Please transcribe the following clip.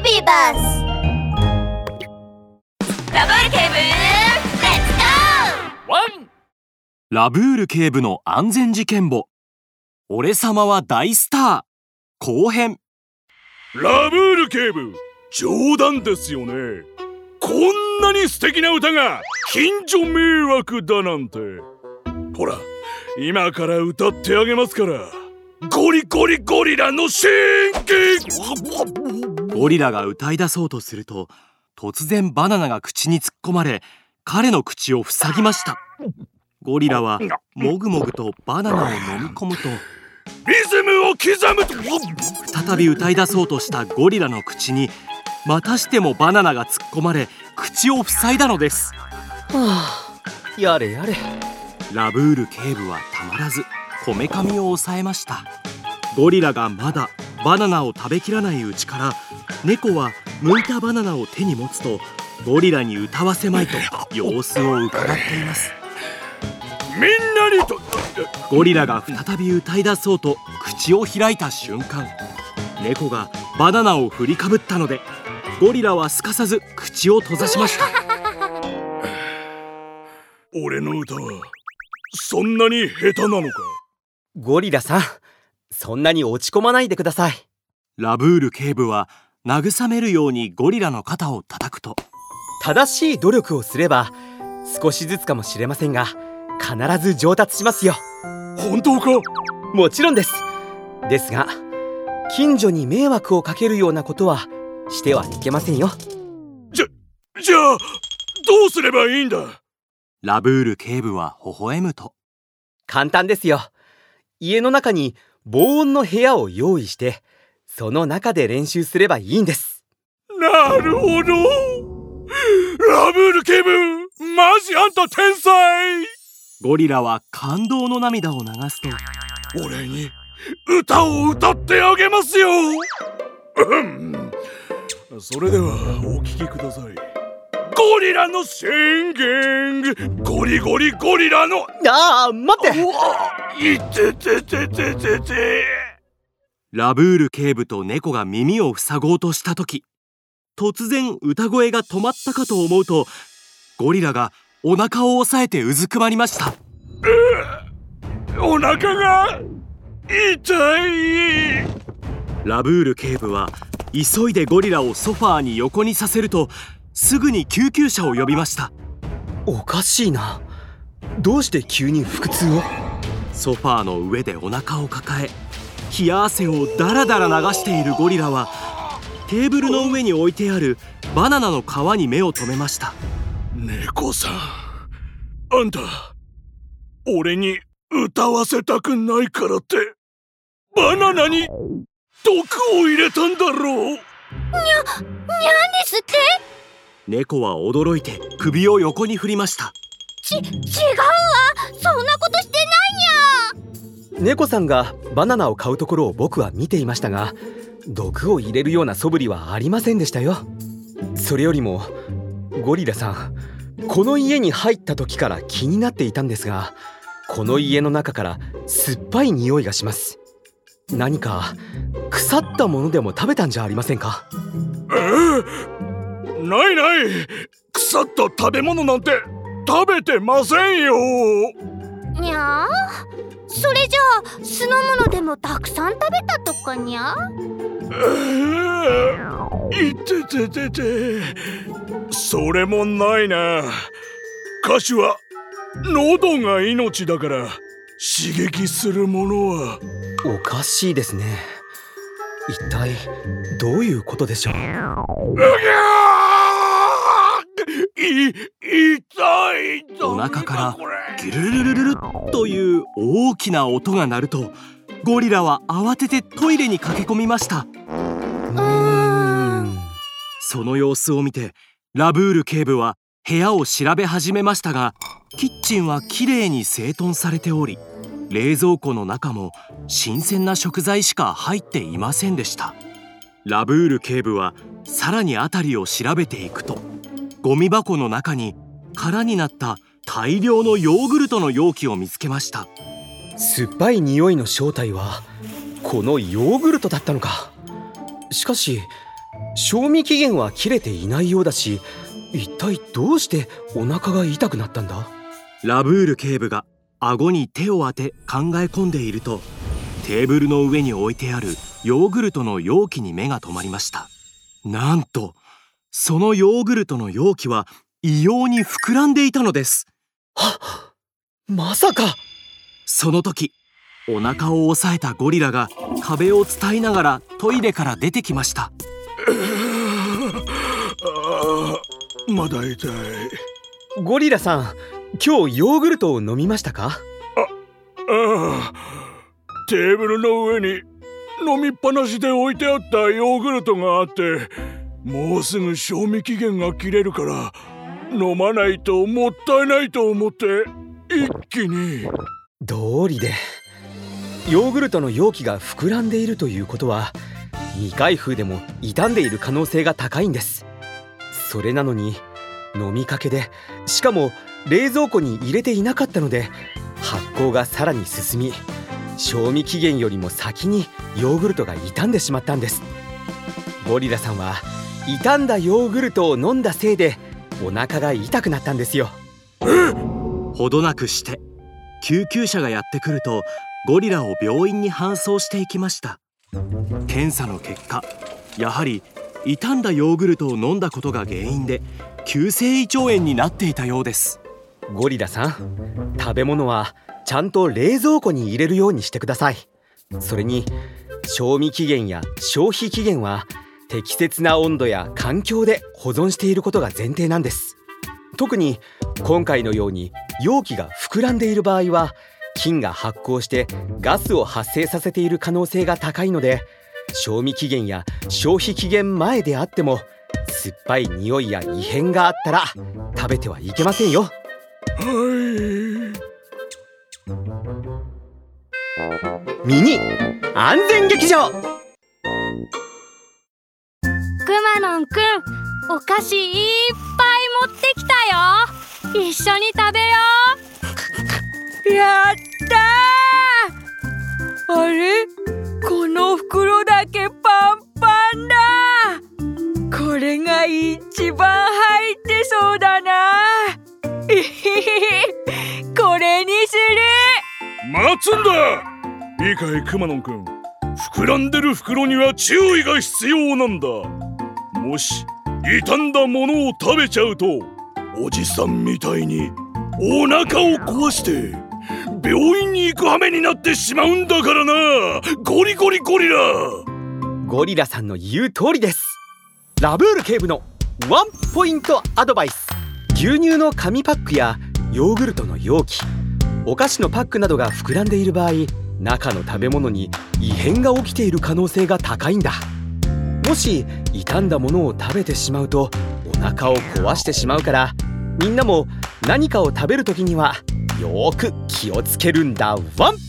ビバスラブール警部レッツゴーワンラブール警部の安全事件簿。俺様は大スター。後編。ラブール警部冗談ですよね。こんなに素敵な歌が近所迷惑だなんて。ほら今から歌ってあげますから。ゴリゴリゴリラの神経ゴリラが歌い出そうとすると突然バナナが口に突っ込まれ彼の口を塞ぎました。ゴリラはもぐもぐとバナナを飲み込むとリズムを刻むと。再び歌い出そうとしたゴリラの口にまたしてもバナナが突っ込まれ口を塞いだのです。はあやれやれ。ラブール警部はたまらずこめかみを抑えました。ゴリラがまだバナナを食べきらないうちから猫は剥いたバナナを手に持つとゴリラに歌わせまいと様子を伺っています。みんなにとゴリラが再び歌い出そうと口を開いた瞬間猫がバナナを振りかぶったのでゴリラはすかさず口を閉ざしました。俺の歌はそんなに下手なのか？ゴリラさんそんなに落ち込まないでください。ラブール警部は慰めるようにゴリラの肩を叩くと。正しい努力をすれば少しずつかもしれませんが必ず上達しますよ。本当か？もちろんです。ですが近所に迷惑をかけるようなことはしてはいけませんよ。じゃじゃあどうすればいいんだ？ラブール警部は微笑むと。簡単ですよ。家の中に防音の部屋を用意してその中で練習すればいいんです。なるほど。ラブール警部マジあんた天才。ゴリラは感動の涙を流すと俺に歌を歌ってあげますよ。うん。それではお聴きください。ゴリラの宣言。ゴリゴリゴリラの。ああ待って。うわ。いててててててラブール警部と猫が耳を塞ごうとした時突然歌声が止まったかと思うとゴリラがお腹を押さえてうずくまりました。お腹が痛い。ラブール警部は急いでゴリラをソファーに横にさせるとすぐに救急車を呼びました。おかしいな。どうして急に腹痛を？ソファーの上でお腹を抱え冷や汗をダラダラ流しているゴリラはテーブルの上に置いてあるバナナの皮に目を留めました。猫さんあんた俺に歌わせたくないからってバナナに毒を入れたんだろう。にゃ、にゃんですって？猫は驚いて首を横に振りました。ち、違うわ。そんなこと猫さんがバナナを買うところを僕は見ていましたが毒を入れるような素振りはありませんでしたよ。それよりもゴリラさんこの家に入った時から気になっていたんですがこの家の中から酸っぱい匂いがします。何か腐ったものでも食べたんじゃありませんか？ええないない。腐った食べ物なんて食べてませんよ。ゃにゃーそれじゃあ酢の物でもたくさん食べたとかにゃ？ええいてててて。それもないな。歌手は喉が命だから刺激するものは。おかしいですね。一体どういうことでしょう？うぎゃーお腹からギュルルルルルルという大きな音が鳴るとゴリラは慌ててトイレに駆け込みました。うーん。その様子を見てラブール警部は部屋を調べ始めましたがキッチンはきれいに整頓されており冷蔵庫の中も新鮮な食材しか入っていませんでした。ラブール警部はさらに辺りを調べていくとゴミ箱の中に空になった大量のヨーグルトの容器を見つけました。酸っぱい匂いの正体はこのヨーグルトだったのか。しかし賞味期限は切れていないようだし一体どうしてお腹が痛くなったんだ？ラブール警部が顎に手を当て考え込んでいるとテーブルの上に置いてあるヨーグルトの容器に目が留まりました。なんとそのヨーグルトの容器は異様に膨らんでいたのです。はまさか。その時お腹を押さえたゴリラが壁を伝いながらトイレから出てきました。まだ痛い。ゴリラさん今日ヨーグルトを飲みましたか？ああ。テーブルの上に飲みっぱなしで置いてあったヨーグルトがあってもうすぐ賞味期限が切れるから飲まないともったいないと思って一気に。道理で。ヨーグルトの容器が膨らんでいるということは未開封でも傷んでいる可能性が高いんです。それなのに飲みかけでしかも冷蔵庫に入れていなかったので発酵がさらに進み賞味期限よりも先にヨーグルトが傷んでしまったんです。ゴリラさんは傷んだヨーグルトを飲んだせいでお腹が痛くなったんですよ。ほどなくして救急車がやってくるとゴリラを病院に搬送していきました。検査の結果やはり傷んだヨーグルトを飲んだことが原因で急性胃腸炎になっていたようです。ゴリラさん食べ物はちゃんと冷蔵庫に入れるようにしてください。それに賞味期限や消費期限は適切な温度や環境で保存していることが前提なんです。特に今回のように容器が膨らんでいる場合は菌が発酵してガスを発生させている可能性が高いので賞味期限や消費期限前であっても酸っぱい匂いや異変があったら食べてはいけませんよ。はいミニ安全劇場んくんお菓子いっぱい持ってきたよ。一緒に食べよやったー。あれ？この袋だけパンパンだ。これが一番入ってそうだな。これにする。待つんだ。いいかいくまのんくん。膨らんでる袋には注意が必要なんだもし傷んだものを食べちゃうとおじさんみたいにお腹を壊して病院に行く羽目になってしまうんだからな。ゴリゴリゴリラ。ゴリラさんの言う通りです。ラブール警部のワンポイントアドバイス。牛乳の紙パックやヨーグルトの容器。お菓子のパックなどが膨らんでいる場合中の食べ物に異変が起きている可能性が高いんだ。もし傷んだものを食べてしまうとお腹を壊してしまうからみんなも何かを食べる時にはよく気をつけるんだワン。